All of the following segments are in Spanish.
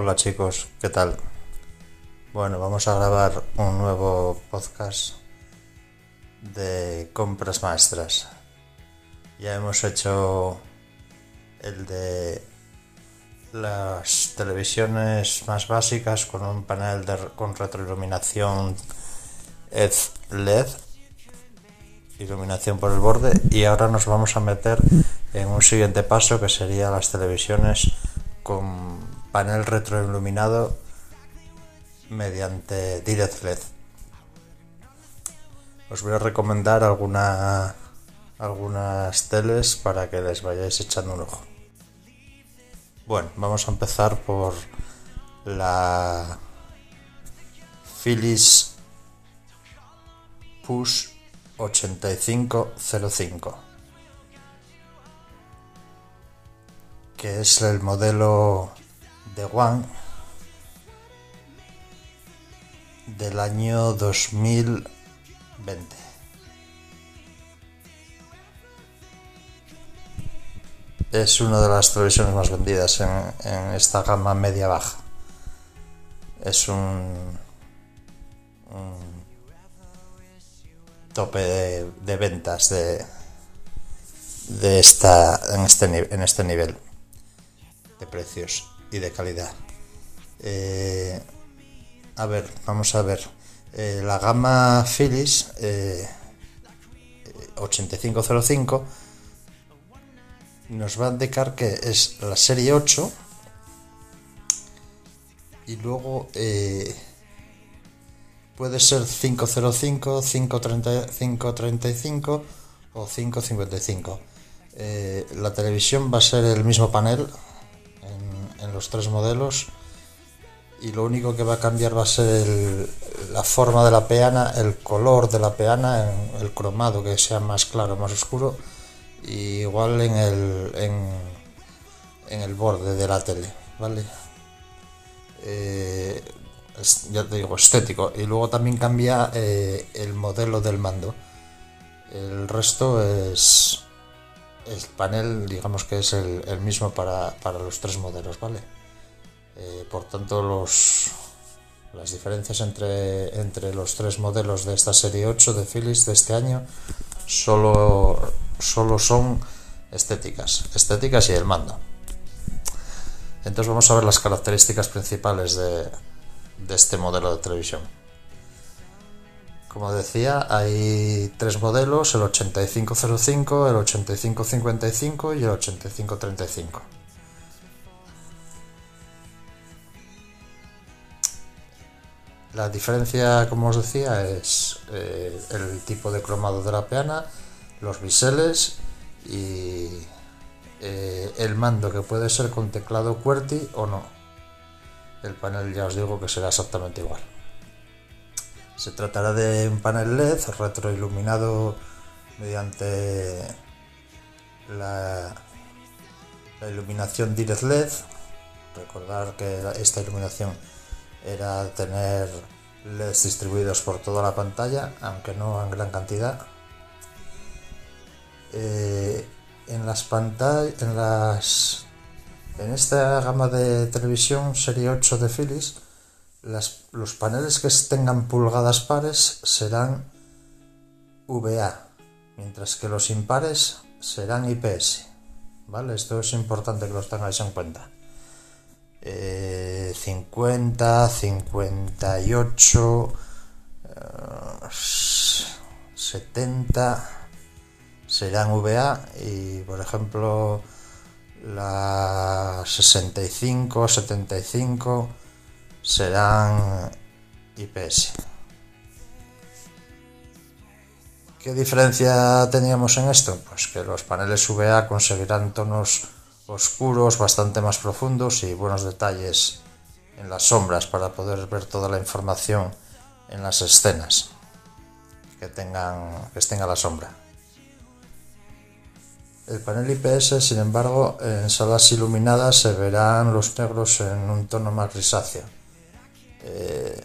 Hola chicos, ¿qué tal? Bueno, vamos a grabar un nuevo podcast de compras maestras. Ya hemos hecho el de las televisiones más básicas con un panel de, con retroiluminación LED, iluminación por el borde y ahora nos vamos a meter en un siguiente paso que sería las televisiones con panel retroiluminado mediante Direct LED. Os voy a recomendar alguna, algunas teles para que les vayáis echando un ojo. Bueno, vamos a empezar por la Philips Push 8505 que es el modelo de One del año 2020. Es una de las televisiones más vendidas en, esta gama media-baja. Es un, tope de, ventas de, de esta, en, este, en este nivel de precios y de calidad. Eh, a ver, vamos a ver. Eh, la gama Philips 8505 eh, nos va a indicar que es la serie 8 y luego puede ser 505, 535 o 555. la televisión va a ser el mismo panel en los tres modelos y lo único que va a cambiar va a ser la forma de la peana, el color de la peana, el cromado que sea más claro, más oscuro, y igual en el, en, el borde de la tele, ¿vale? Eh, ya te digo, estético. Y luego también cambia eh, el modelo del mando. El resto es, el panel digamos que es el, mismo para, los tres modelos, ¿vale? Eh, por tanto, los, las diferencias entre, entre los tres modelos de esta serie 8 de Philips de este año solo, solo son estéticas, estéticas y el mando. Entonces vamos a ver las características principales de, de este modelo de televisión. Como decía, hay tres modelos, el 8505, el 8555 y el 8535. La diferencia, como os decía, es eh, el tipo de cromado de la peana, los biseles y eh, el mando que puede ser con teclado QWERTY o no. El panel ya os digo que será exactamente igual. Se tratará de un panel LED retroiluminado mediante la, iluminación Direct LED. Recordar que esta iluminación era tener LEDs distribuidos por toda la pantalla, aunque no en gran cantidad. Eh, en las pantallas, en esta gama de televisión serie 8 de Philips los paneles que tengan pulgadas pares serán VA, mientras que los impares serán IPS. ¿Vale? Esto es importante que los tengáis en cuenta. 50, 58, 70 serán VA y por ejemplo la 65, 75 serán IPS. ¿Qué diferencia teníamos en esto? Pues que los paneles VA conseguirán tonos oscuros bastante más profundos y buenos detalles en las sombras para poder ver toda la información en las escenas que tengan que estén a la sombra. El panel IPS, sin embargo, en salas iluminadas se verán los negros en un tono más grisáceo eh,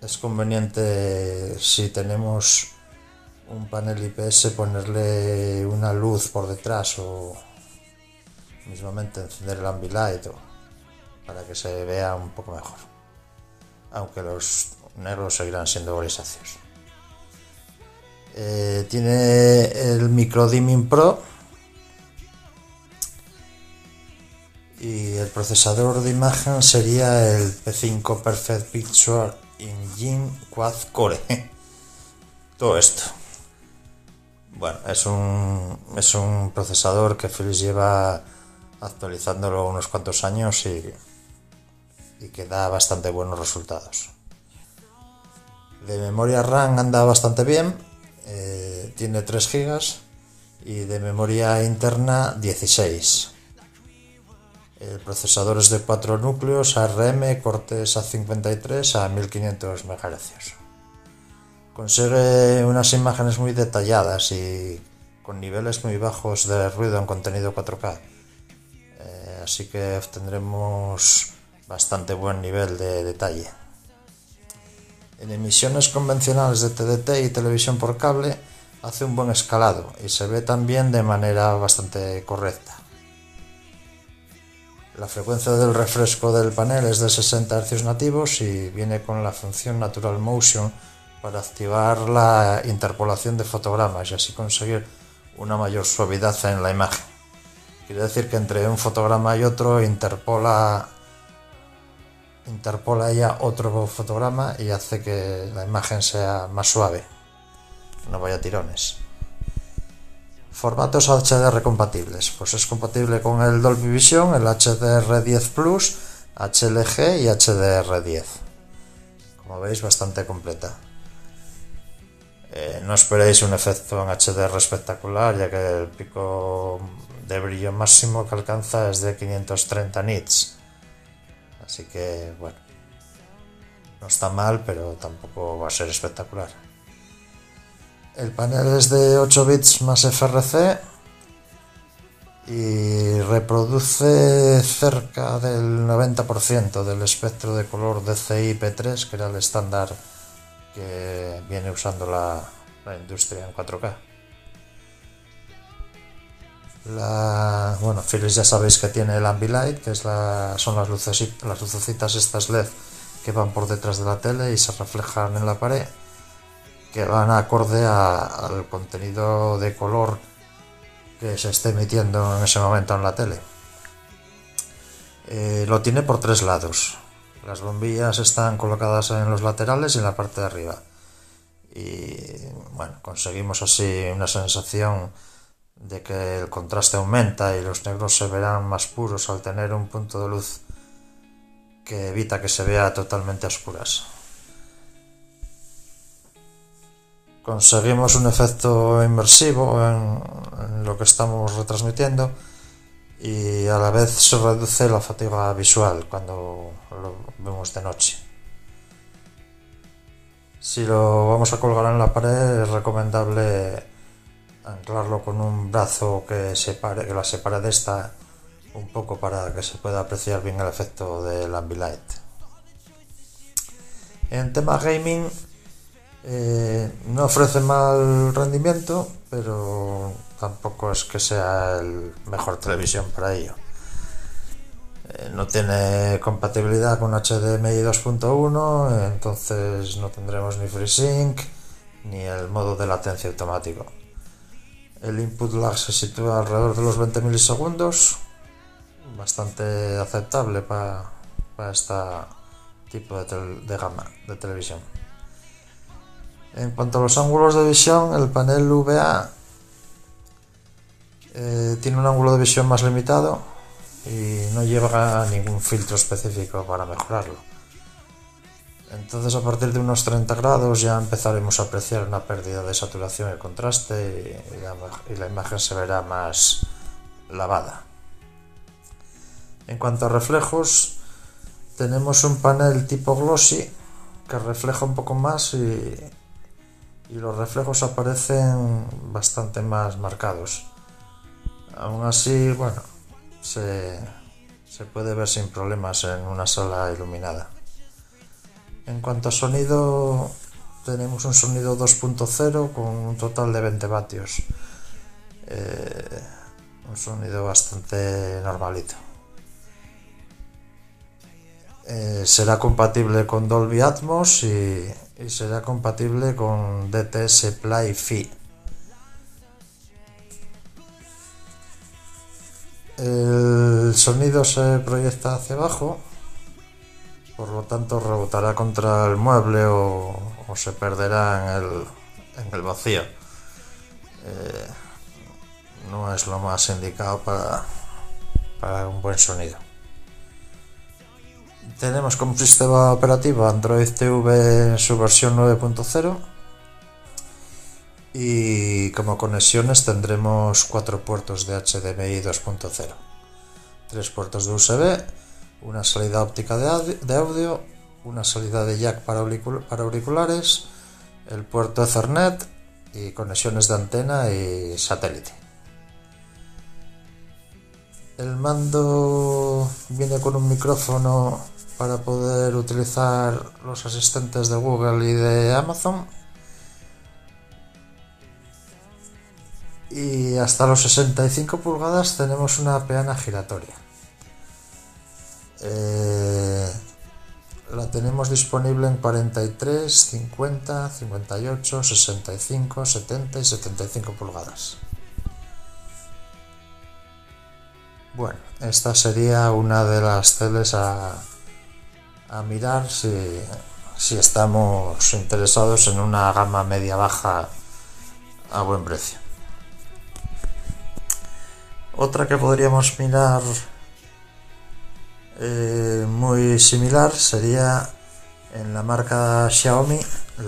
es conveniente si tenemos un panel IPS ponerle una luz por detrás o mismamente encender el ambilight para que se vea un poco mejor. Aunque los negros seguirán siendo grisáceos. Eh, tiene el Micro Dimming Pro y el procesador de imagen sería el P5 Perfect Picture Engine Quad Core. Todo esto. Bueno, es un, es un procesador que Philips lleva actualizándolo unos cuantos años y, y que da bastante buenos resultados. De memoria RAM anda bastante bien, eh, tiene 3 GB y de memoria interna 16. El procesador es de 4 núcleos ARM Cortes A53 a 1500 MHz. Consigue unas imágenes muy detalladas y con niveles muy bajos de ruido en contenido 4K. Eh, así que obtendremos bastante buen nivel de detalle. En emisiones convencionales de TDT y televisión por cable hace un buen escalado y se ve también de manera bastante correcta. La frecuencia del refresco del panel es de 60 Hz nativos y viene con la función Natural Motion para activar la interpolación de fotogramas y así conseguir una mayor suavidad en la imagen. Quiere decir que entre un fotograma y otro interpola interpola otro fotograma y hace que la imagen sea más suave, no vaya tirones. Formatos HDR compatibles. Pues es compatible con el Dolby Vision, el HDR10 Plus, HLG y HDR10. Como veis, bastante completa. Eh, no esperéis un efecto en HDR espectacular, ya que el pico de brillo máximo que alcanza es de 530 nits. Así que, bueno, no está mal, pero tampoco va a ser espectacular. El panel es de 8 bits más FRC y reproduce cerca del 90% del espectro de color DCI P3, que era el estándar que viene usando la, industria en 4K. La, bueno, Philips ya sabéis que tiene el Ambilight, que es la, son las, las lucecitas estas LED que van por detrás de la tele y se reflejan en la pared que van acorde al contenido de color que se esté emitiendo en ese momento en la tele. Eh, lo tiene por tres lados. Las bombillas están colocadas en los laterales y en la parte de arriba. Y bueno, conseguimos así una sensación de que el contraste aumenta y los negros se verán más puros al tener un punto de luz que evita que se vea totalmente oscuras. Conseguimos un efecto inmersivo en, lo que estamos retransmitiendo y a la vez se reduce la fatiga visual cuando lo vemos de noche. Si lo vamos a colgar en la pared es recomendable anclarlo con un brazo que, separe, que la separe de esta un poco para que se pueda apreciar bien el efecto del Ambilight. En tema gaming eh, no ofrece mal rendimiento, pero tampoco es que sea el mejor televisión para ello. Eh, no tiene compatibilidad con HDMI 2.1, entonces no tendremos ni FreeSync ni el modo de latencia automático. El input lag se sitúa alrededor de los 20 milisegundos, bastante aceptable para, este tipo de, de gama de televisión. En cuanto a los ángulos de visión, el panel VA eh, tiene un ángulo de visión más limitado y no lleva ningún filtro específico para mejorarlo. Entonces a partir de unos 30 grados ya empezaremos a apreciar una pérdida de saturación y contraste y la imagen se verá más lavada. En cuanto a reflejos, tenemos un panel tipo glossy que refleja un poco más y, y los reflejos aparecen bastante más marcados. Aún así, bueno, se, puede ver sin problemas en una sala iluminada. En cuanto a sonido, tenemos un sonido 2.0 con un total de 20 vatios. Eh, un sonido bastante normalito. Eh, será compatible con Dolby Atmos y, será compatible con DTS Play Fi. El sonido se proyecta hacia abajo, por lo tanto rebotará contra el mueble o, se perderá en el, en el vacío. Eh, no es lo más indicado para, para un buen sonido. Tenemos como sistema operativo Android TV en su versión 9.0 y como conexiones tendremos cuatro puertos de HDMI 2.0, tres puertos de USB, una salida óptica de audio, una salida de jack para auriculares, el puerto Ethernet y conexiones de antena y satélite. El mando viene con un micrófono para poder utilizar los asistentes de Google y de Amazon. Y hasta los 65 pulgadas tenemos una peana giratoria. Eh, la tenemos disponible en 43, 50, 58, 65, 70 y 75 pulgadas. Bueno, esta sería una de las teles a, a mirar si, si estamos interesados en una gama media baja a buen precio. Otra que podríamos mirar eh, muy similar sería en la marca Xiaomi,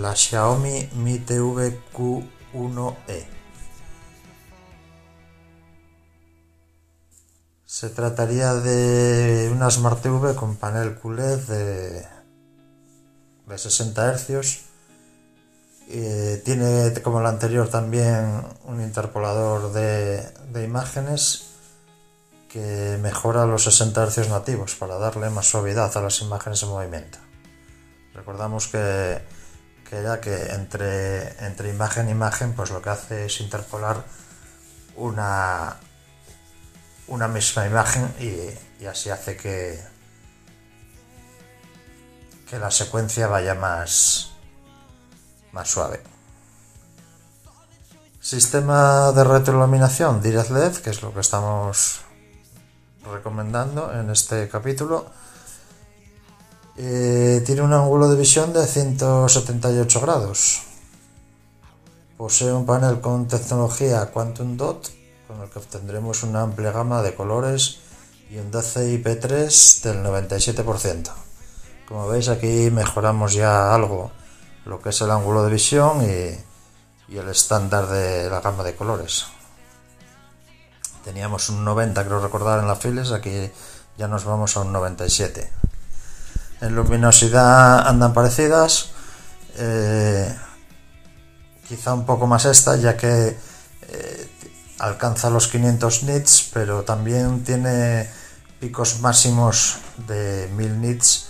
la Xiaomi Mi TV Q1e. Se trataría de una Smart TV con panel QLED de, de 60 Hz. tiene como la anterior también un interpolador de, de imágenes que mejora los 60 Hz nativos para darle más suavidad a las imágenes en movimiento. Recordamos que, que ya que entre, entre imagen e imagen pues lo que hace es interpolar una, una misma imagen y, así hace que, que la secuencia vaya más, más suave. Sistema de retroiluminación Direct LED, que es lo que estamos recomendando en este capítulo. Eh, tiene un ángulo de visión de 178 grados. Posee un panel con tecnología Quantum Dot, con el que obtendremos una amplia gama de colores y un DCI-P3 del 97%. Como veis aquí mejoramos ya algo lo que es el ángulo de visión y el estándar de la gama de colores. Teníamos un 90, creo recordar, en la files, aquí ya nos vamos a un 97. En luminosidad andan parecidas, eh, quizá un poco más esta, ya que eh, alcanza los 500 nits, pero también tiene picos máximos de 1000 nits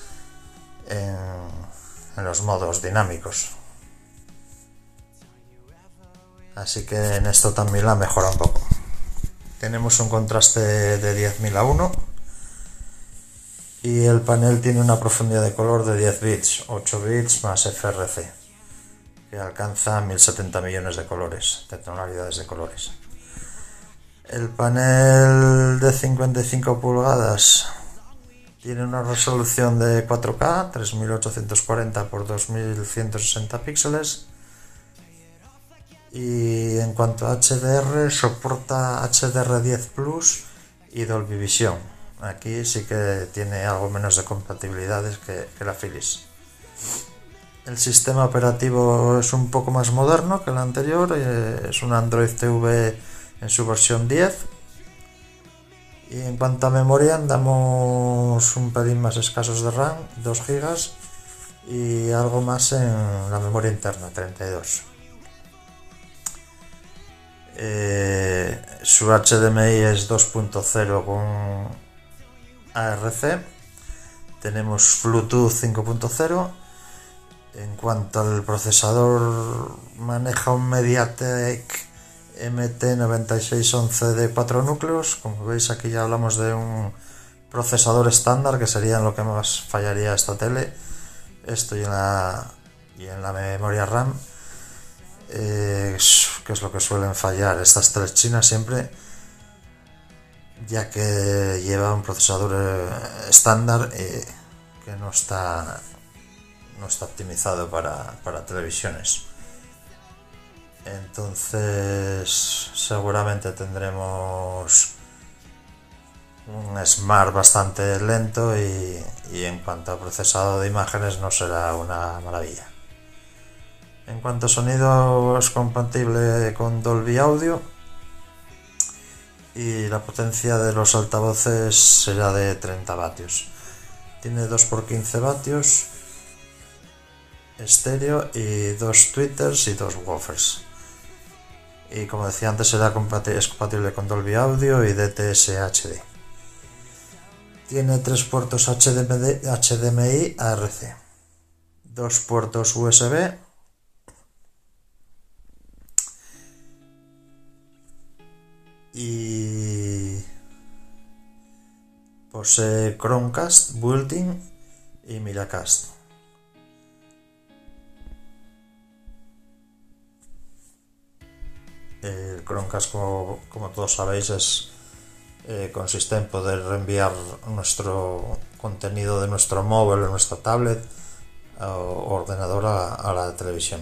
en, los modos dinámicos. Así que en esto también la mejora un poco. Tenemos un contraste de 10.000 a 1 y el panel tiene una profundidad de color de 10 bits, 8 bits más FRC, que alcanza 1070 millones de colores, de tonalidades de colores. El panel de 55 pulgadas tiene una resolución de 4K, 3840 x 2160 píxeles y en cuanto a HDR soporta HDR10 Plus y Dolby Vision. Aquí sí que tiene algo menos de compatibilidades que, la Philips. El sistema operativo es un poco más moderno que el anterior, eh, es un Android TV en su versión 10. Y en cuanto a memoria andamos un pelín más escasos de RAM, 2 GB y algo más en la memoria interna, 32. Eh, su HDMI es 2.0 con ARC. Tenemos Bluetooth 5.0. En cuanto al procesador, maneja un MediaTek MT9611 de 4 núcleos. Como veis, aquí ya hablamos de un procesador estándar, que sería lo que más fallaría esta tele. Esto y en la, y en la memoria RAM, eh, que es lo que suelen fallar estas tres chinas siempre, ya que lleva un procesador eh, estándar eh, que no está, no está optimizado para, para televisiones. Entonces, seguramente tendremos un Smart bastante lento y, en cuanto a procesado de imágenes no será una maravilla. En cuanto a sonido es compatible con Dolby Audio y la potencia de los altavoces será de 30 vatios. Tiene 2x15 vatios estéreo y dos tweeters y dos woofers. Y como decía antes, será es compatible con Dolby Audio y DTS HD. Tiene tres puertos HDMI a RC, dos puertos USB y posee Chromecast, built-in y Miracast. El Chromecast, como todos sabéis, es eh, consiste en poder reenviar nuestro contenido de nuestro móvil o nuestra tablet o ordenador a, la televisión.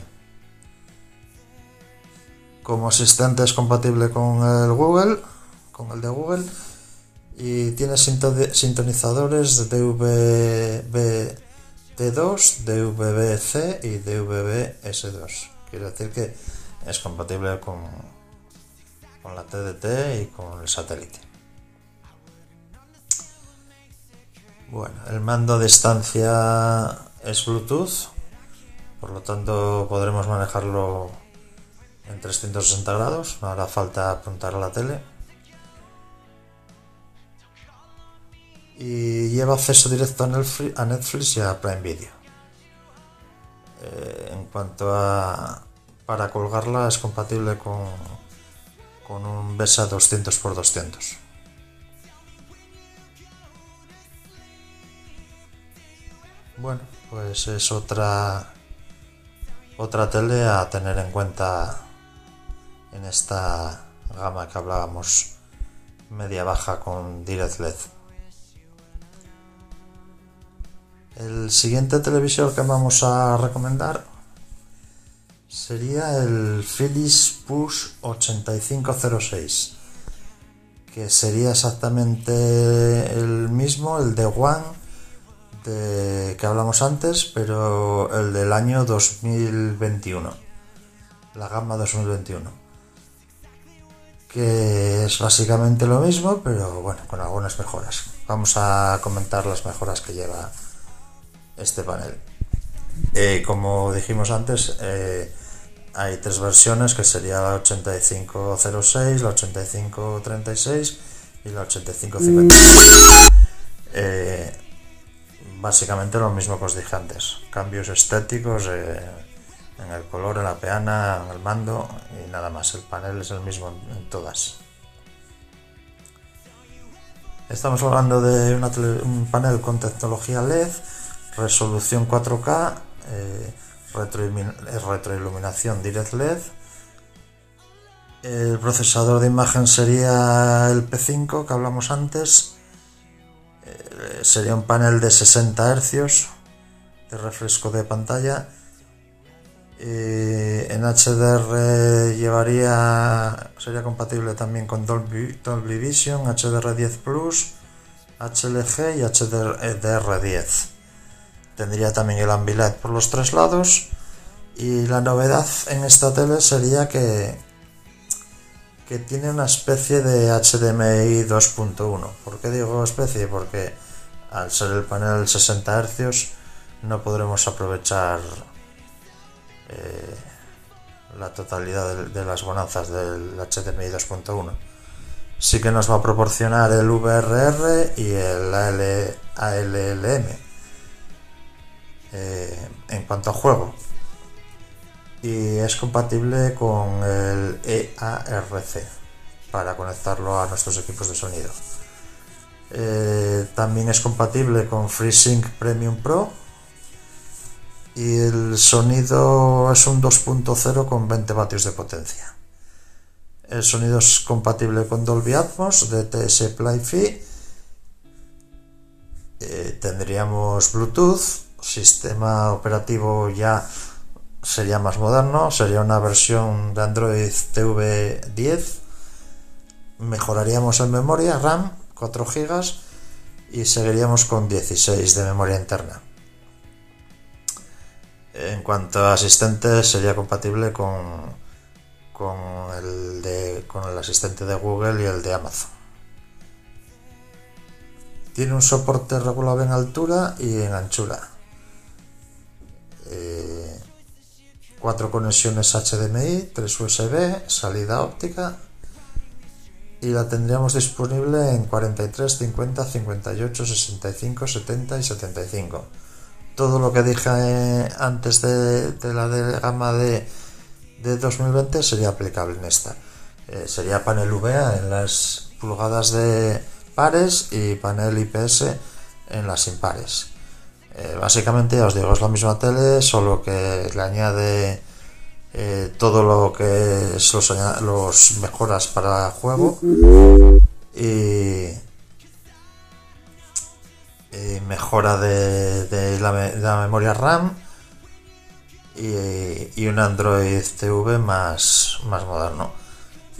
Como asistente es compatible con el Google, con el de Google, y tiene sintonizadores DVB-T2, DVB-C y DVB-S2. Quiere decir que es compatible con, con la TDT y con el satélite. Bueno, el mando a distancia es Bluetooth, por lo tanto podremos manejarlo en 360 grados, no hará falta apuntar a la tele. Y lleva acceso directo a Netflix y a Prime Video. Eh, en cuanto a para colgarla es compatible con, con un BESA 200x200. Bueno, pues es otra otra tele a tener en cuenta en esta gama que hablábamos media baja con Direct LED. El siguiente televisor que vamos a recomendar sería el Philips Push 8506, que sería exactamente el mismo, el de One que hablamos antes, pero el del año 2021. La gama 2021. Que es básicamente lo mismo, pero bueno, con algunas mejoras. Vamos a comentar las mejoras que lleva este panel. Eh, como dijimos antes, eh, hay tres versiones que sería la 8506, la 8536 y la 8550. Eh, básicamente lo mismo que os dije antes. Cambios estéticos eh, en el color, en la peana, en el mando y nada más. El panel es el mismo en todas. Estamos hablando de un panel con tecnología LED, resolución 4K, eh, retroiluminación Direct LED. El procesador de imagen sería el P5 que hablamos antes eh, sería un panel de 60 Hz de refresco de pantalla. en HDR llevaría sería compatible también con Dolby, Dolby Vision, HDR10 Plus, HLG y HDR10. Tendría también el Ambilight por los tres lados. Y la novedad en esta tele sería que que tiene una especie de HDMI 2.1. ¿Por qué digo especie? Porque al ser el panel 60 Hz no podremos aprovechar eh, la totalidad de, las bonanzas del HDMI 2.1. Sí que nos va a proporcionar el VRR y el ALLM eh, en cuanto a juego y es compatible con el EARC para conectarlo a nuestros equipos de sonido. Eh, también es compatible con FreeSync Premium Pro y el sonido es un 2.0 con 20 vatios de potencia. El sonido es compatible con Dolby Atmos, DTS Play-Fi. Eh, tendríamos Bluetooth, sistema operativo ya sería más moderno, sería una versión de Android TV 10. Mejoraríamos en memoria RAM 4 GB y seguiríamos con 16 de memoria interna. En cuanto a asistentes, sería compatible con, con, el de, con el asistente de Google y el de Amazon. Tiene un soporte regulable en altura y en anchura. Eh, cuatro conexiones HDMI, 3 USB, salida óptica y la tendríamos disponible en 43, 50, 58, 65, 70 y 75. Todo lo que dije eh, antes de, la de gama de, 2020 sería aplicable en esta. Eh, sería panel VA en las pulgadas de pares y panel IPS en las impares. Eh, básicamente, ya os digo, es la misma tele, solo que le añade eh, todo lo que es los, mejoras para juego. Y, mejora de, la, memoria RAM. Y, un Android TV más, más moderno.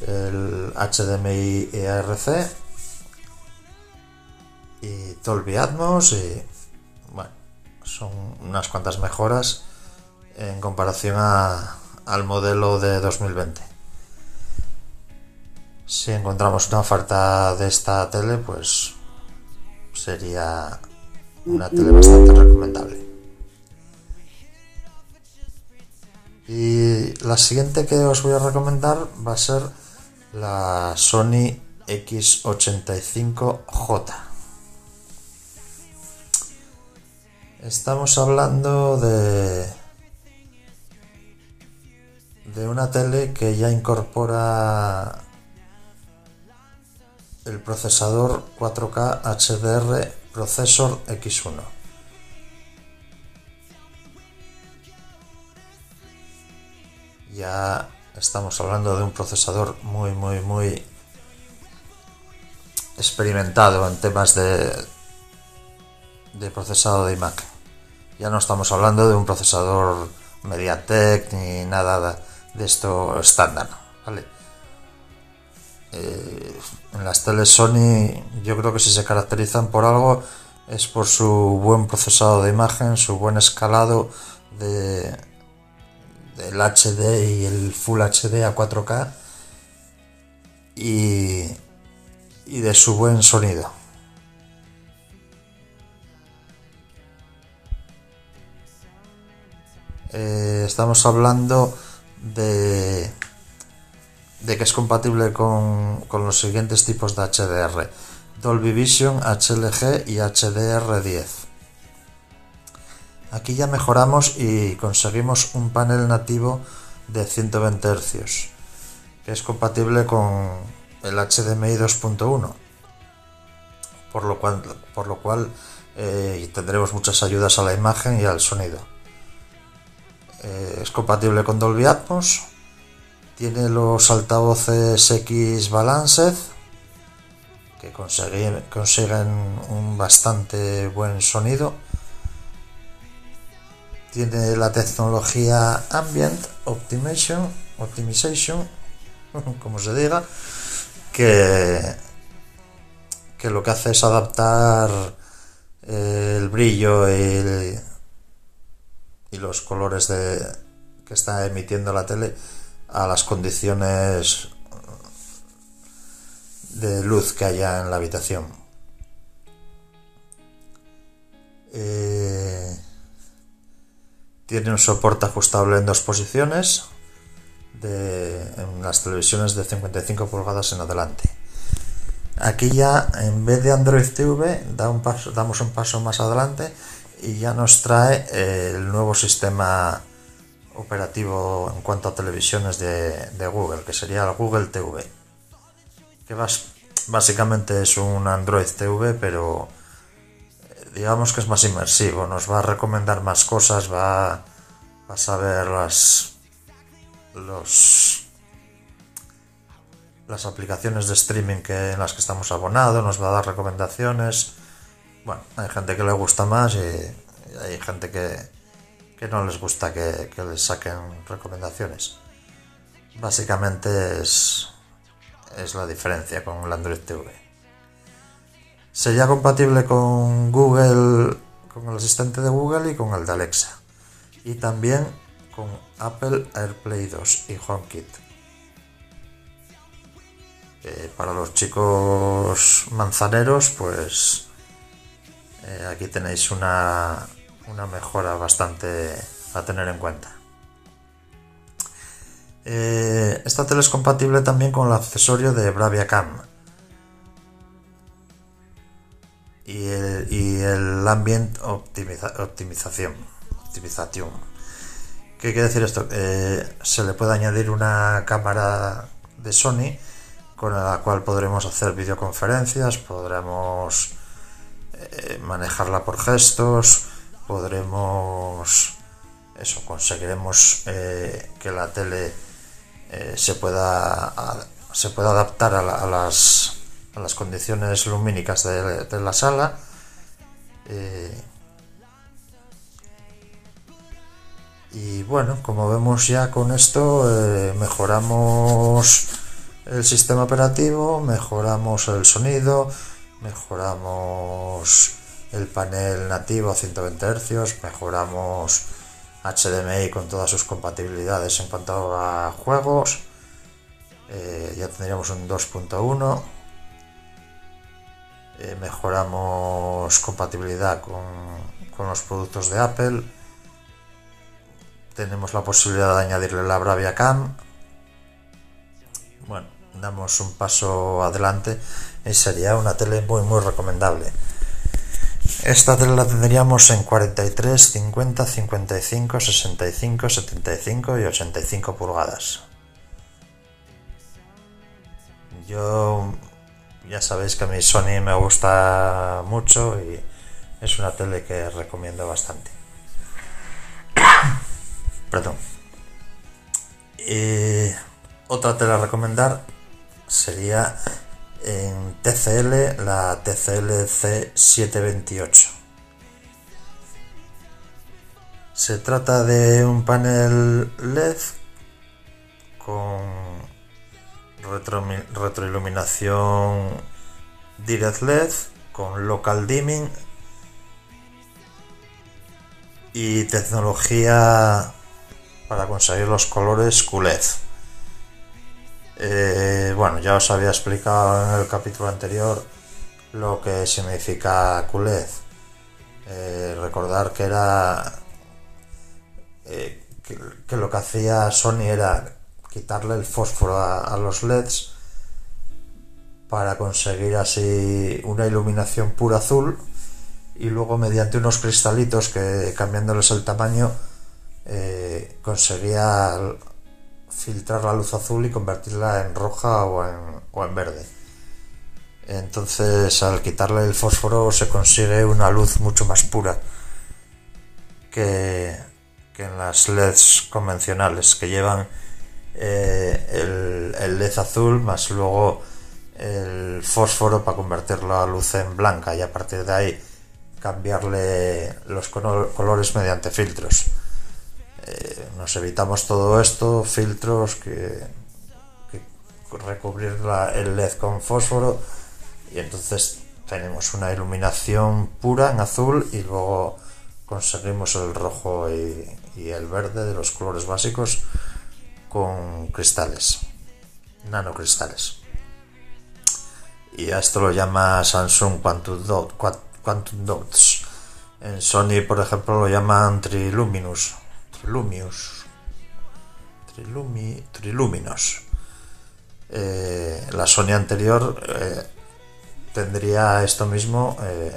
El HDMI ERC y Dolby Atmos y son unas cuantas mejoras en comparación a, al modelo de 2020. Si encontramos una oferta de esta tele, pues sería una tele bastante recomendable. Y la siguiente que os voy a recomendar va a ser la Sony X85J. Estamos hablando de de una tele que ya incorpora el procesador 4K HDR Processor X1. Ya estamos hablando de un procesador muy, muy, muy experimentado en temas de, de procesado de imagen. Ya no estamos hablando de un procesador MediaTek ni nada de esto estándar. Eh, en las teles Sony yo creo que si se caracterizan por algo es por su buen procesado de imagen, su buen escalado de, del HD y el Full HD a 4K y, y de su buen sonido. Eh, estamos hablando de, que es compatible con, los siguientes tipos de HDR. Dolby Vision, HLG y HDR10. Aquí ya mejoramos y conseguimos un panel nativo de 120 Hz, que es compatible con el HDMI 2.1, por lo cual, eh, tendremos muchas ayudas a la imagen y al sonido. Eh, es compatible con Dolby Atmos, tiene los altavoces X Balanced que consiguen, un bastante buen sonido. Tiene la tecnología Ambient Optimization, Optimization como se diga, que, que lo que hace es adaptar el brillo y y los colores de, que está emitiendo la tele a las condiciones de luz que haya en la habitación. Eh, tiene un soporte ajustable en dos posiciones de, en las televisiones de 55 pulgadas en adelante. Aquí ya en vez de Android TV damos un paso más adelante y ya nos trae eh, el nuevo sistema operativo en cuanto a televisiones de, Google, que sería el Google TV, que básicamente es un Android TV, pero eh, digamos que es más inmersivo, nos va a recomendar más cosas, va, a saber las los las aplicaciones de streaming que, en las que estamos abonados, nos va a dar recomendaciones. Bueno, hay gente que le gusta más y, hay gente que, no les gusta que, que les saquen recomendaciones. Básicamente es, es la diferencia con el Android TV. Sería compatible con Google, con el asistente de Google y con el de Alexa. Y también con Apple AirPlay 2 y HomeKit. Eh, para los chicos manzaneros, pues eh, aquí tenéis una, una mejora bastante a tener en cuenta. Eh, esta tele es compatible también con el accesorio de Bravia Cam. Y el, Ambient Optimización. Optimización. ¿Qué quiere decir esto? Eh, se le puede añadir una cámara de Sony con la cual podremos hacer videoconferencias, podremos eh, manejarla por gestos, podremos eso, conseguiremos que la tele eh, se, pueda, se pueda adaptar a, las, a, las, condiciones lumínicas de, la sala. Eh, y bueno, como vemos ya con esto, eh, mejoramos el sistema operativo, mejoramos el sonido, mejoramos el panel nativo a 120 Hz, mejoramos HDMI con todas sus compatibilidades en cuanto a juegos. Eh, ya tendríamos un 2.1. Eh, mejoramos compatibilidad con, con, los productos de Apple. Tenemos la posibilidad de añadirle la Bravia Cam. Bueno, damos un paso adelante y sería una tele muy muy recomendable. Esta la tendríamos en 43, 50, 55, 65, 75 y 85 pulgadas. Yo ya sabéis que a mi Sony me gusta mucho y es una tele que recomiendo bastante. Perdón. Y otra tele a recomendar sería en TCL la TCL C728. Se trata de un panel LED con retroiluminación Direct LED con local dimming y tecnología para conseguir los colores QLED. Eh, bueno, ya os había explicado en el capítulo anterior lo que significa QLED. Eh, recordar que era eh, que, lo que hacía Sony era quitarle el fósforo a, los LEDs para conseguir así una iluminación pura azul y luego mediante unos cristalitos que cambiándoles el tamaño conseguía filtrar la luz azul y convertirla en roja o en, verde. Entonces al quitarle el fósforo se consigue una luz mucho más pura que, en las LEDs convencionales que llevan eh, el, LED azul más luego el fósforo para convertir la luz en blanca y a partir de ahí cambiarle los colores mediante filtros. Eh, nos evitamos todo esto, filtros, que, recubrir el LED con fósforo y entonces tenemos una iluminación pura en azul y luego conseguimos el rojo y, el verde de los colores básicos con cristales, nanocristales. Y esto lo llama Samsung Quantum, Dot, Quantum Dots. En Sony, por ejemplo, lo llaman Triluminous Trilumius. Trilumi. Eh, la Sony anterior eh, tendría esto mismo, eh,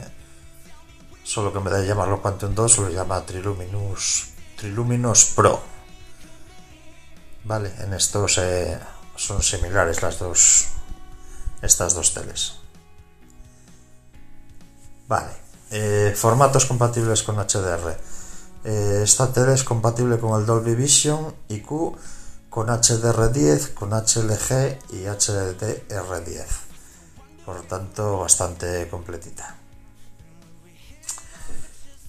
solo que en vez de llamarlo Quantum 2 lo llama Triluminous, Triluminos Pro. Vale, en esto son similares las dos, estas dos teles. Vale, formatos compatibles con HDR. Eh, esta tele es compatible con el Dolby Vision IQ, con HDR10, con HLG y HDR10. Por tanto, bastante completita.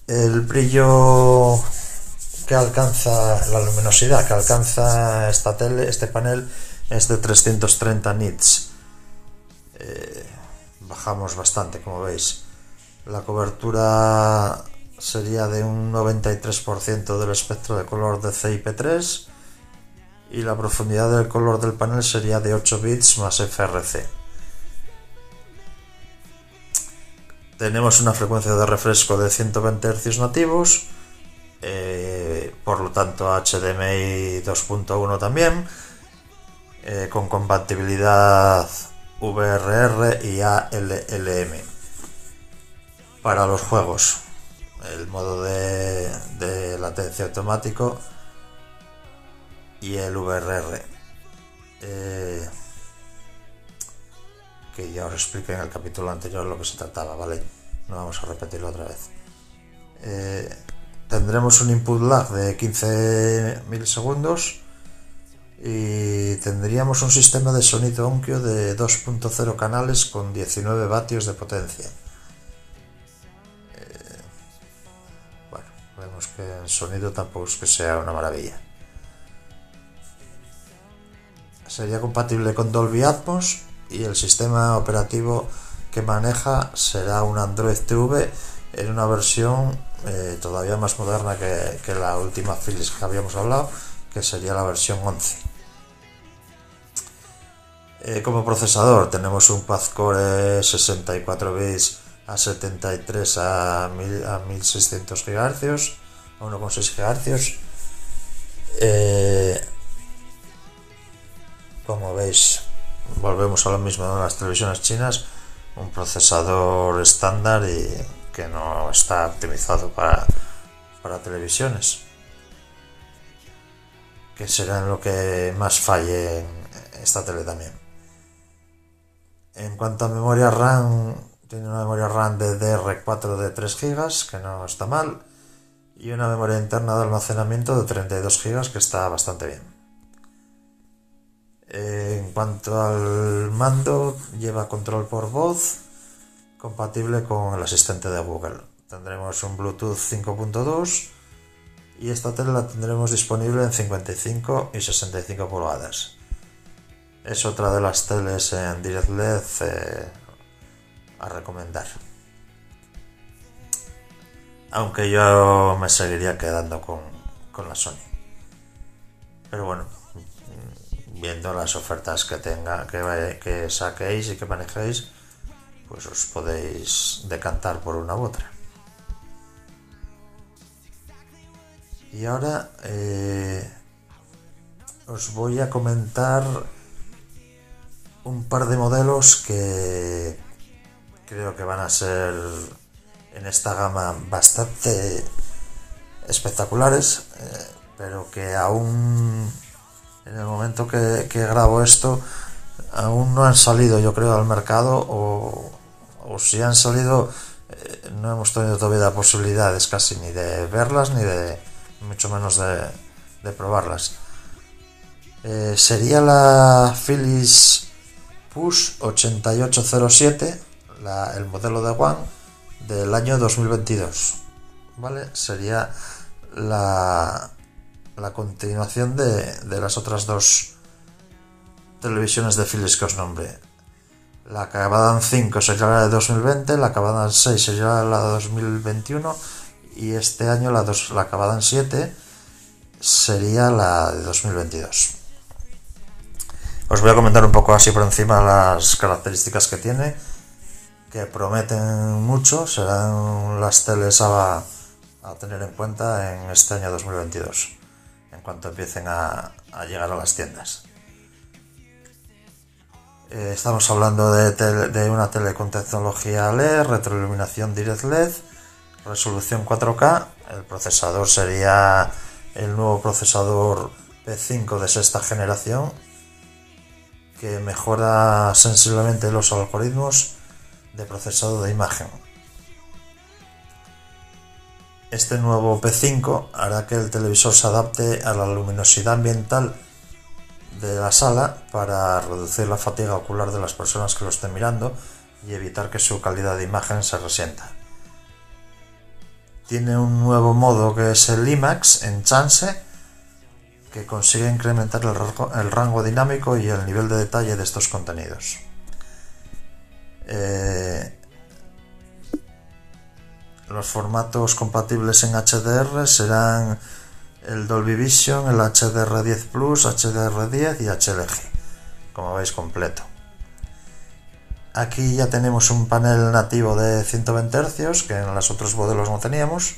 El brillo que alcanza, la luminosidad que alcanza esta tele, este panel, es de 330 nits. Eh, bajamos bastante, como veis. La cobertura sería de un 93% del espectro de color de CIP3 y la profundidad del color del panel sería de 8 bits más FRC. Tenemos una frecuencia de refresco de 120 Hz nativos, eh, por lo tanto HDMI 2.1 también, eh, con compatibilidad VRR y ALLM para los juegos. El modo de, de latencia automático y el VRR. Eh, que ya os expliqué en el capítulo anterior lo que se trataba, ¿vale? No vamos a repetirlo otra vez. Eh, tendremos un input lag de 15 milisegundos y tendríamos un sistema de sonido Onkyo de 2.0 canales con 19 vatios de potencia. Que el sonido tampoco es que sea una maravilla. Sería compatible con Dolby Atmos y el sistema operativo que maneja será un Android TV en una versión eh, todavía más moderna que, la última Philips que habíamos hablado, que sería la versión 11. Eh, como procesador tenemos un Quad-Core 64 bits a 73 a, 1600 GHz, a 1,6 GHz. Eh, como veis, volvemos a lo mismo en las televisiones chinas, un procesador estándar y que no está optimizado para, para televisiones. Que será lo que más falle en esta tele también. En cuanto a memoria RAM, tiene una memoria RAM de DR4 de 3 GB, que no está mal, y una memoria interna de almacenamiento de 32 GB, que está bastante bien. En cuanto al mando, lleva control por voz, compatible con el asistente de Google. Tendremos un Bluetooth 5.2 y esta tele la tendremos disponible en 55 y 65 pulgadas. Es otra de las teles en Direct LED eh, a recomendar. Aunque yo me seguiría quedando con, con la Sony. Pero bueno, viendo las ofertas que tenga, que, saquéis y que manejéis, pues os podéis decantar por una u otra. Y ahora eh, os voy a comentar un par de modelos que creo que van a ser en esta gama bastante espectaculares, eh, pero que aún en el momento que, grabo esto aún no han salido yo creo al mercado o, si han salido eh, no hemos tenido todavía posibilidades casi ni de verlas ni de mucho menos de, probarlas. Eh, sería la Philips Push 8807 el modelo de One del año 2022 vale sería la la continuación de, las otras dos televisiones de Philips que os nombré. La Cabadan 5 sería la de 2020, la Cabadan 6 sería la de 2021 y este año la, dos, la Cabadan 7 sería la de 2022. Os voy a comentar un poco así por encima las características que tiene, que prometen mucho, serán las teles a, a tener en cuenta en este año 2022 en cuanto empiecen a, llegar a las tiendas. Eh, estamos hablando de, una tele con tecnología LED, retroiluminación Direct LED, resolución 4K. El procesador sería el nuevo procesador P5 de sexta generación, que mejora sensiblemente los algoritmos de procesado de imagen. Este nuevo P5 hará que el televisor se adapte a la luminosidad ambiental de la sala para reducir la fatiga ocular de las personas que lo estén mirando y evitar que su calidad de imagen se resienta. Tiene un nuevo modo que es el IMAX en chance que consigue incrementar el rango, dinámico y el nivel de detalle de estos contenidos. Eh, los formatos compatibles en HDR serán el Dolby Vision, el HDR10 Plus, HDR10 y HLG, como veis completo. Aquí ya tenemos un panel nativo de 120 Hz que en los otros modelos no teníamos.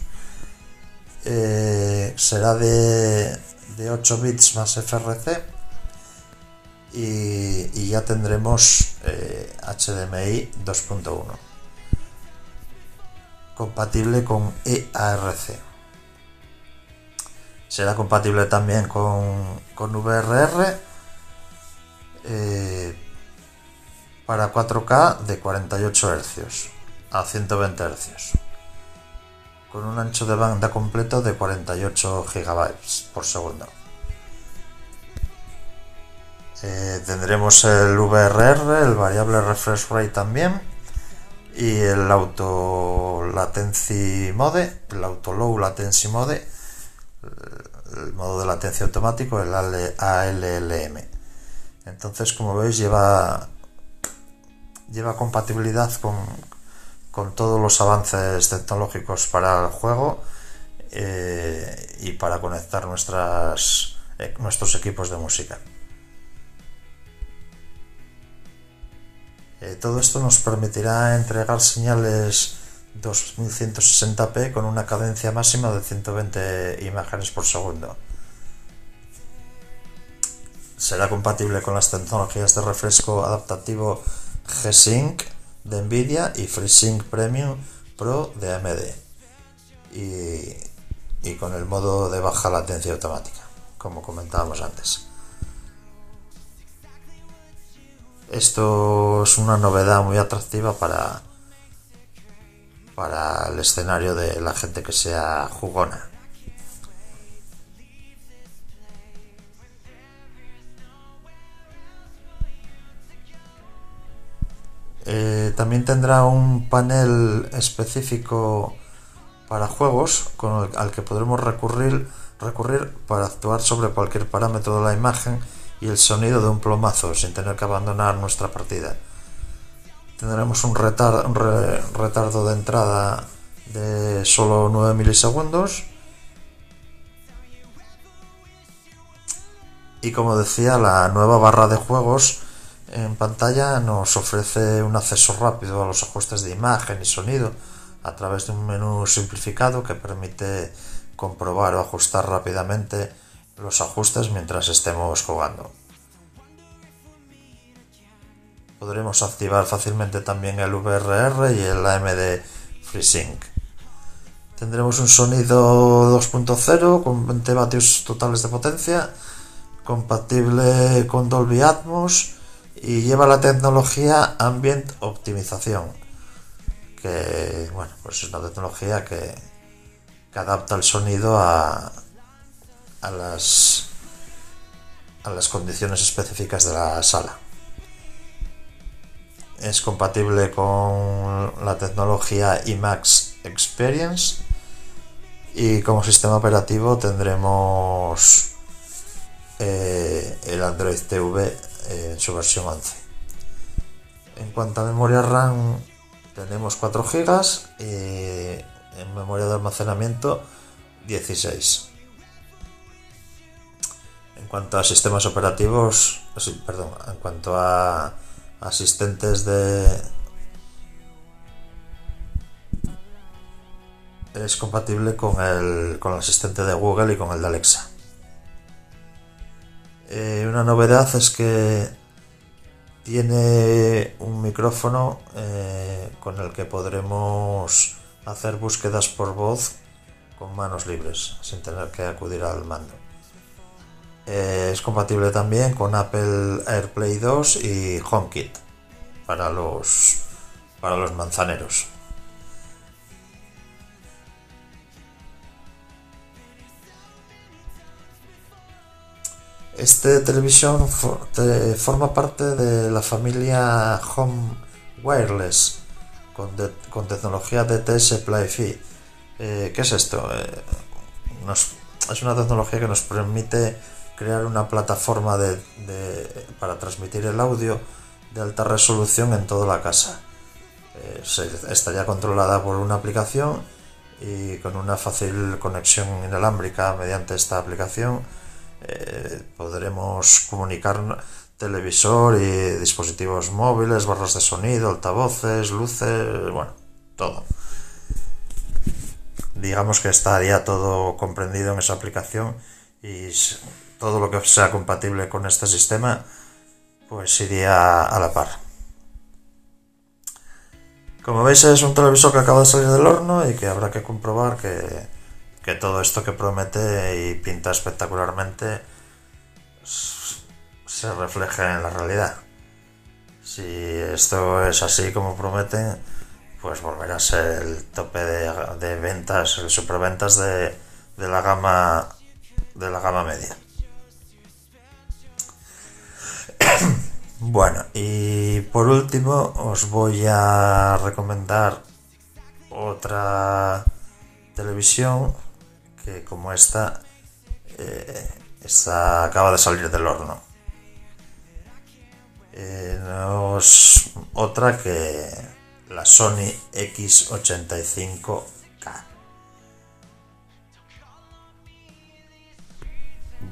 Eh, será de, 8 bits más FRC y, ya tendremos HDMI 2.1 compatible con EARC. Será compatible también con, con VRR eh, para 4K de 48 Hz a 120 Hz con un ancho de banda completo de 48 GB por segundo. Eh, tendremos el VRR, el variable refresh rate también y el auto latency mode, el auto low latency mode, el modo de latencia automático, el ALLM. Entonces, como veis, lleva lleva compatibilidad con, todos los avances tecnológicos para el juego eh, y para conectar eh, nuestros equipos de música. Eh, todo esto nos permitirá entregar señales 2160p con una cadencia máxima de 120 imágenes por segundo. Será compatible con las tecnologías de refresco adaptativo G-Sync de Nvidia y FreeSync Premium Pro de AMD y, y con el modo de baja latencia automática, como comentábamos antes. Esto es una novedad muy atractiva para, para el escenario de la gente que sea jugona. Eh, también tendrá un panel específico para juegos al que podremos recurrir para actuar sobre cualquier parámetro de la imagen y el sonido de un plomazo sin tener que abandonar nuestra partida. Tendremos un, retardo de entrada de solo 9 milisegundos. Y como decía, la nueva barra de juegos en pantalla nos ofrece un acceso rápido a los ajustes de imagen y sonido a través de un menú simplificado que permite comprobar o ajustar rápidamente los ajustes mientras estemos jugando. Podremos activar fácilmente también el VRR y el AMD FreeSync. Tendremos un sonido 2.0 con 20 vatios totales de potencia, compatible con Dolby Atmos y lleva la tecnología Ambient Optimización, que bueno, pues es una tecnología que, que adapta el sonido a, a las a las condiciones específicas de la sala. Es compatible con la tecnología IMAX Experience y como sistema operativo tendremos eh, el Android TV en su versión 11. En cuanto a memoria RAM tenemos 4 GB y en memoria de almacenamiento 16 en cuanto a sistemas operativos, perdón, en cuanto a asistentes de... Es compatible con el, con el asistente de Google y con el de Alexa. Eh, una novedad es que tiene un micrófono eh, con el que podremos hacer búsquedas por voz con manos libres, sin tener que acudir al mando. Eh, es compatible también con Apple AirPlay 2 y HomeKit para los, para los manzaneros. Este televisión forma parte de la familia Home Wireless con, tecnología DTS Play-Fi. Eh, ¿Qué es esto? Eh, es una tecnología que nos permite crear una plataforma de, para transmitir el audio de alta resolución en toda la casa. Eh, estaría controlada por una aplicación y con una fácil conexión inalámbrica mediante esta aplicación eh, podremos comunicar televisor y dispositivos móviles, barras de sonido, altavoces, luces, bueno, todo. Digamos que estaría todo comprendido en esa aplicación y todo lo que sea compatible con este sistema pues iría a la par. Como veis es un televisor que acaba de salir del horno y que habrá que comprobar que que todo esto que promete y pinta espectacularmente se refleje en la realidad. Si esto es así como prometen, pues volverá a ser el tope de, ventas, el superventas de, de la gama de la gama media. Bueno, y por último os voy a recomendar otra televisión que como esta, eh, acaba de salir del horno. Eh, otra que la Sony X85K.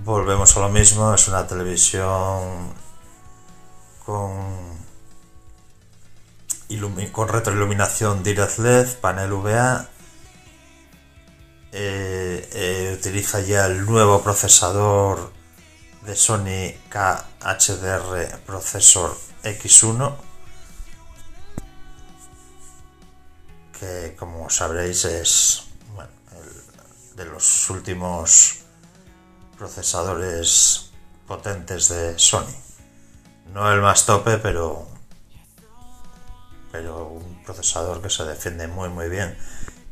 Volvemos a lo mismo, es una televisión con, con retroiluminación Direct LED, panel VA eh, eh, utiliza ya el nuevo procesador de Sony KHDR Processor X1 que como sabréis es de los últimos procesadores potentes de Sony no el más tope pero pero un procesador que se defiende muy muy bien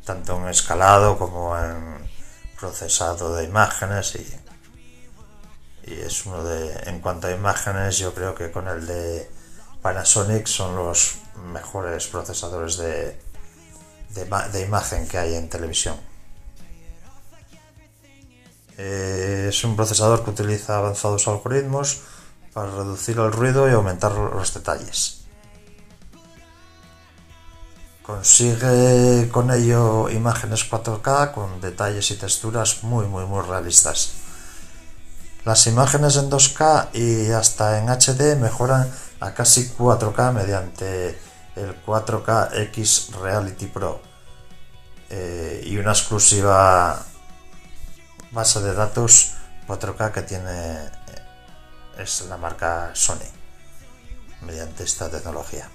tanto en escalado como en procesado de imágenes y, y es uno de en cuanto a imágenes yo creo que con el de Panasonic son los mejores procesadores de, de, imagen que hay en televisión. Eh, es un procesador que utiliza avanzados algoritmos para reducir el ruido y aumentar los detalles Consigue con ello imágenes 4K con detalles y texturas muy muy muy realistas. Las imágenes en 2K y hasta en HD mejoran a casi 4K mediante el 4K X Reality Pro eh, y una exclusiva base de datos 4K que tiene es la marca Sony mediante esta tecnología.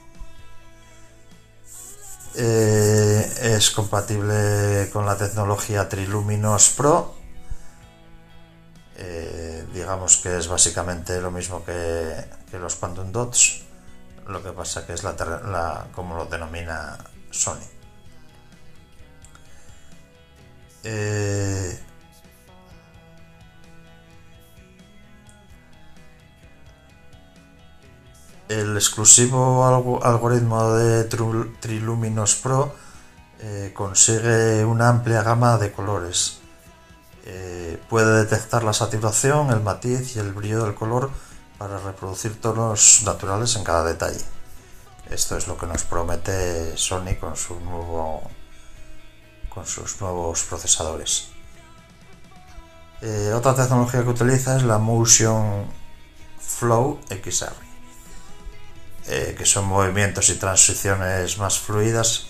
Eh, es compatible con la tecnología Triluminos Pro. Eh, digamos que es básicamente lo mismo que, los Quantum Dots, lo que pasa que es la, como lo denomina Sony. Eh, el exclusivo algoritmo de Triluminos Pro eh, consigue una amplia gama de colores. Eh, puede detectar la saturación, el matiz y el brillo del color para reproducir tonos naturales en cada detalle. Esto es lo que nos promete Sony con sus nuevos procesadores. Eh, otra tecnología que utiliza es la Motion Flow XR. Eh, que son movimientos y transiciones más fluidas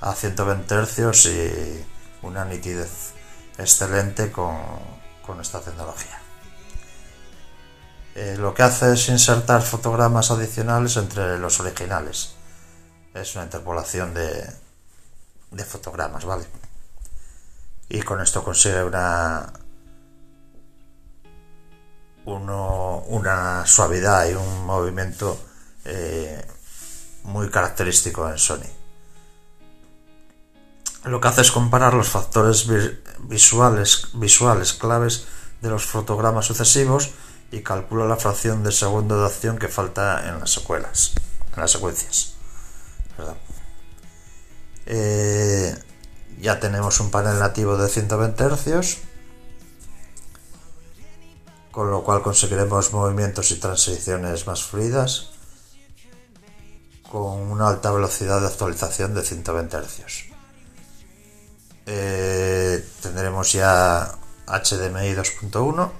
a 120 Hz y una nitidez excelente con, esta tecnología. Eh, lo que hace es insertar fotogramas adicionales entre los originales. Es una interpolación de, de fotogramas, ¿vale? Y con esto consigue una una suavidad y un movimiento eh, muy característico en Sony. Lo que hace es comparar los factores visuales, visuales claves de los fotogramas sucesivos y calcula la fracción de segundo de acción que falta en las secuelas, en las secuencias. Eh, ya tenemos un panel nativo de 120 Hz, con lo cual conseguiremos movimientos y transiciones más fluidas con una alta velocidad de actualización de 120 Hz. Eh, tendremos ya HDMI 2.1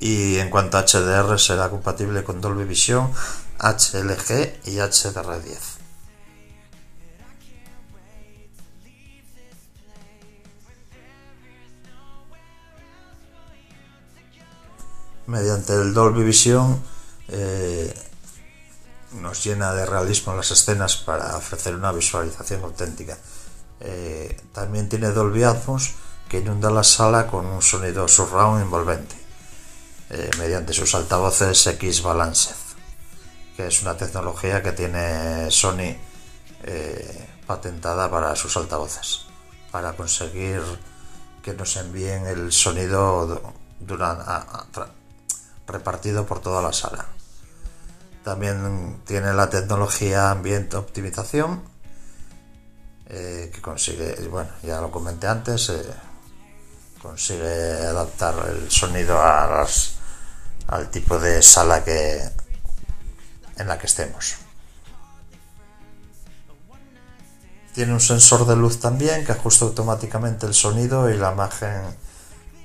y en cuanto a HDR será compatible con Dolby Vision, HLG y HDR10. mediante el Dolby Vision eh, llena de realismo las escenas para ofrecer una visualización auténtica. Eh, también tiene Dolby Atmos que inunda la sala con un sonido surround envolvente eh, mediante sus altavoces X Balanced, que es una tecnología que tiene Sony patentada para sus altavoces, para conseguir que nos envíen el sonido repartido por toda la sala. También tiene la tecnología ambiente optimización eh, que consigue, bueno, ya lo comenté antes, eh, consigue adaptar el sonido a las, al tipo de sala que en la que estemos. Tiene un sensor de luz también que ajusta automáticamente el sonido y la imagen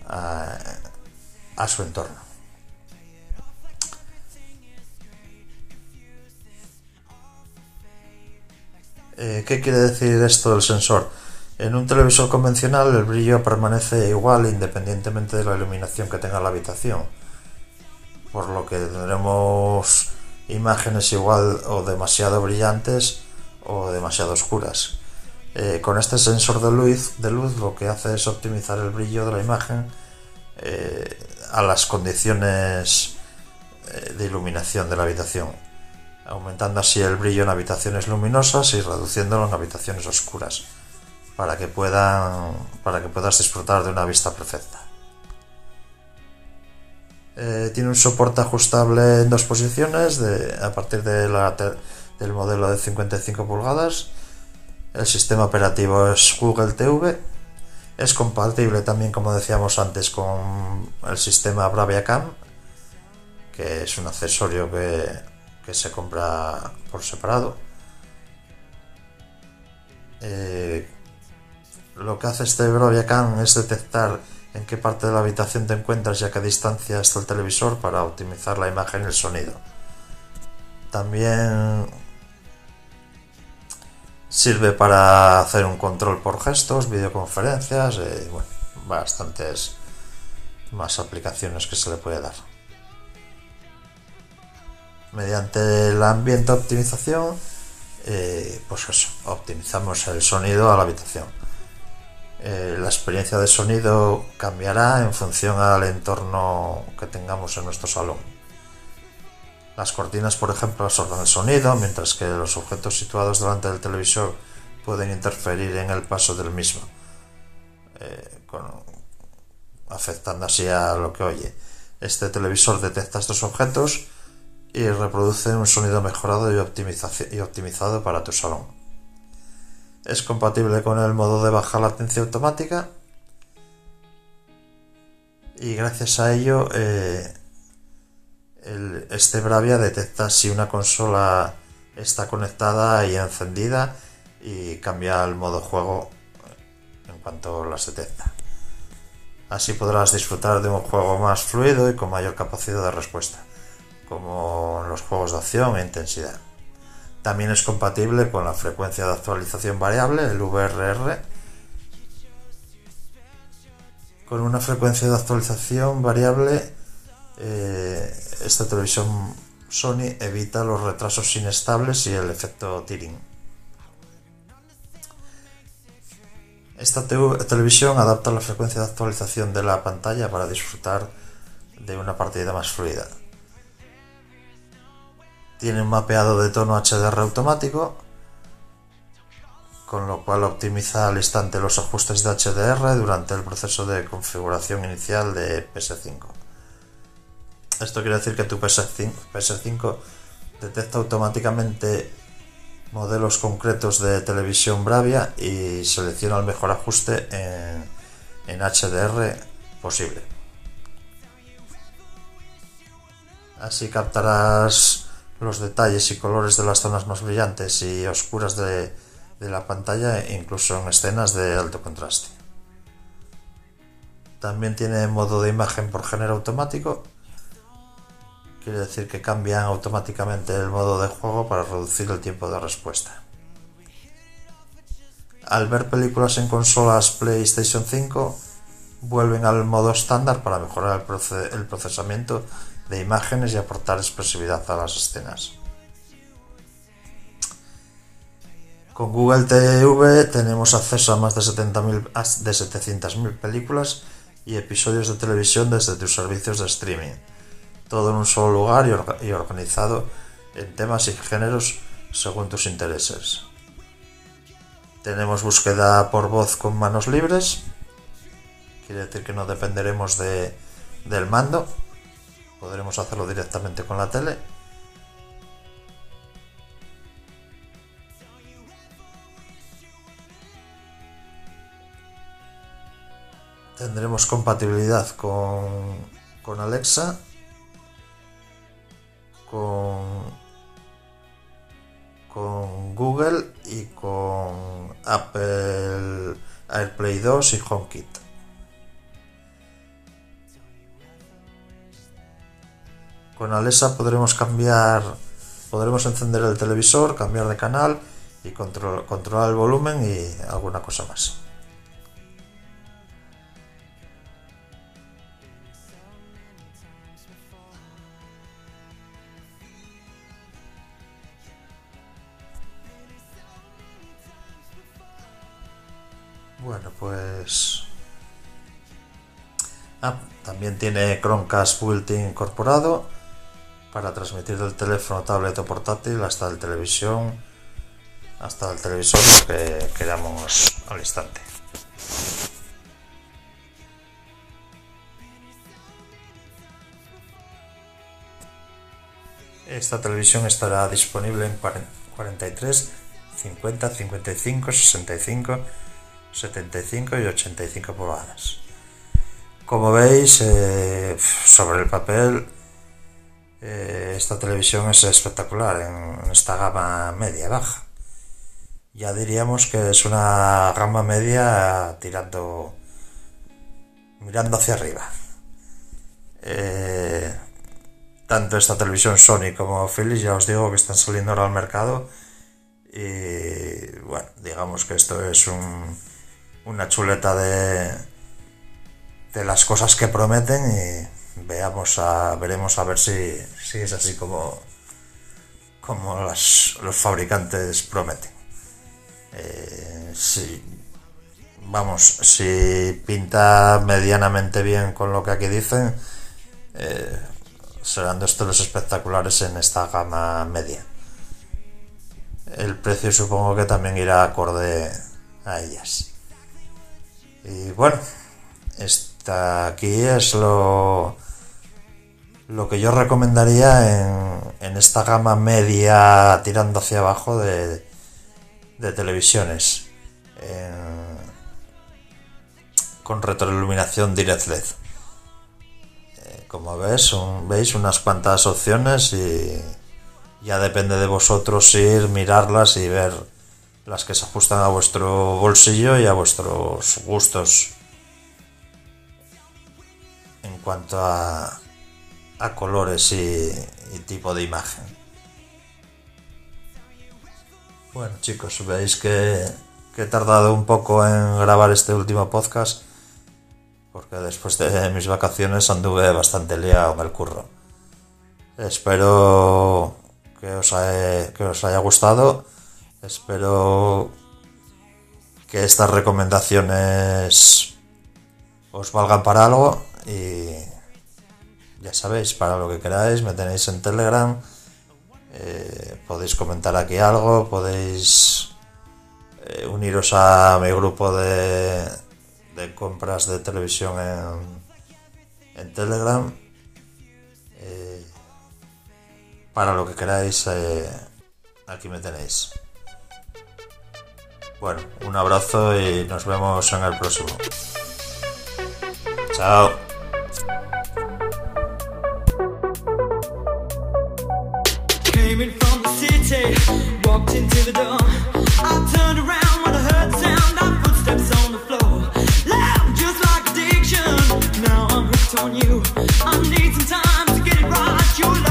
a su entorno. Eh, ¿Qué quiere decir esto del sensor? En un televisor convencional el brillo permanece igual independientemente de la iluminación que tenga la habitación, por lo que tendremos imágenes igual o demasiado brillantes o demasiado oscuras. Eh, con este sensor de luz, de luz lo que hace es optimizar el brillo de la imagen eh, a las condiciones de iluminación de la habitación aumentando así el brillo en habitaciones luminosas y reduciéndolo en habitaciones oscuras, para que, puedan, para que puedas disfrutar de una vista perfecta. Eh, tiene un soporte ajustable en dos posiciones a partir de del modelo de 55 pulgadas. El sistema operativo es Google TV. Es compatible también, como decíamos antes, con el sistema Bravia Cam, que es un accesorio que que se compra por separado. Eh, lo que hace este Bravia es detectar en qué parte de la habitación te encuentras y a qué distancia está el televisor para optimizar la imagen y el sonido. También sirve para hacer un control por gestos, videoconferencias, y bueno, bastantes más aplicaciones que se le puede dar mediante la ambiente optimización, eh, pues eso, optimizamos el sonido a la habitación. Eh, la experiencia de sonido cambiará en función al entorno que tengamos en nuestro salón. Las cortinas, por ejemplo, absorben el sonido, mientras que los objetos situados delante del televisor pueden interferir en el paso del mismo, eh, afectando así a lo que oye. Este televisor detecta estos objetos y reproduce un sonido mejorado y, optimizado para tu salón. Es compatible con el modo de baja latencia automática y gracias a ello eh, este Bravia detecta si una consola está conectada y encendida y cambia el modo juego en cuanto las detecta. Así podrás disfrutar de un juego más fluido y con mayor capacidad de respuesta como en los juegos de acción e intensidad. También es compatible con la frecuencia de actualización variable, el VRR, con una frecuencia de actualización variable. Eh, esta televisión Sony evita los retrasos inestables y el efecto tearing. Esta televisión adapta la frecuencia de actualización de la pantalla para disfrutar de una partida más fluida. Tiene un mapeado de tono HDR automático, con lo cual optimiza al instante los ajustes de HDR durante el proceso de configuración inicial de PS5. Esto quiere decir que tu PS5, PS5 detecta automáticamente modelos concretos de televisión Bravia y selecciona el mejor ajuste en, en HDR posible. Así captarás los detalles y colores de las zonas más brillantes y oscuras de, de la pantalla, incluso en escenas de alto contraste. También tiene modo de imagen por género automático Quiere decir que cambian automáticamente el modo de juego para reducir el tiempo de respuesta. Al ver películas en consolas PlayStation 5, vuelven al modo estándar para mejorar el, procesamiento de imágenes y aportar expresividad a las escenas. Con Google TV tenemos acceso a más de, 70.000 de 700.000 películas y episodios de televisión desde tus servicios de streaming todo en un solo lugar y, organizado en temas y géneros según tus intereses. Tenemos búsqueda por voz con manos libres, quiere decir que no dependeremos de, del mando, podremos hacerlo directamente con la tele. Tendremos compatibilidad con, con Alexa con, con Google y con Apple AirPlay 2 y HomeKit. Con Alexa podremos cambiar, podremos encender el televisor, cambiar de canal y controlar el volumen y alguna cosa más. Bueno, pues... Ah, también tiene Chromecast built-in incorporado para transmitir del teléfono, tablet o portátil hasta el televisión, hasta el televisor que queramos al instante. Esta televisión estará disponible en 43, 50, 55, 65 75 y 85 pulgadas. Como veis, eh, sobre el papel, eh, esta televisión es espectacular en esta gama media-baja. Ya diríamos que es una gama media tirando, mirando hacia arriba. Eh, tanto esta televisión Sony como Philips, ya os digo que están saliendo ahora al mercado. Y bueno, digamos que esto es un, una chuleta de, de las cosas que prometen y veamos a, veremos a ver si, si es así como, como los fabricantes prometen. Eh, si, vamos, si pinta medianamente bien con lo que aquí dicen, eh, serán dos los espectaculares en esta gama media. El precio supongo que también irá acorde a ellas. Y bueno, esta aquí es lo, lo que yo recomendaría en, esta gama media tirando hacia abajo de, televisiones con retroiluminación Direct LED. Eh, como ves, veis unas cuantas opciones y ya depende de vosotros ir, mirarlas y ver las que se ajustan a vuestro bolsillo y a vuestros gustos en cuanto a, a colores y, tipo de imagen. Bueno chicos, veis que, he tardado un poco en grabar este último podcast porque después de mis vacaciones anduve bastante liado en el curro. Espero que os, que os haya gustado Espero que estas recomendaciones os valgan para algo y, ya sabéis, para lo que queráis, me tenéis en Telegram. Eh, podéis comentar aquí algo, podéis eh, uniros a mi grupo de, de compras de televisión en, Telegram. Eh, para lo que queráis, aquí me tenéis. Bueno, un abrazo y nos vemos en el próximo. Chao. Came in from the city, walked into the door. I turned around when I heard the sound of footsteps on the floor. Loud, just like addiction. Now I'm hooked on you. I need some time to get it right. Your love's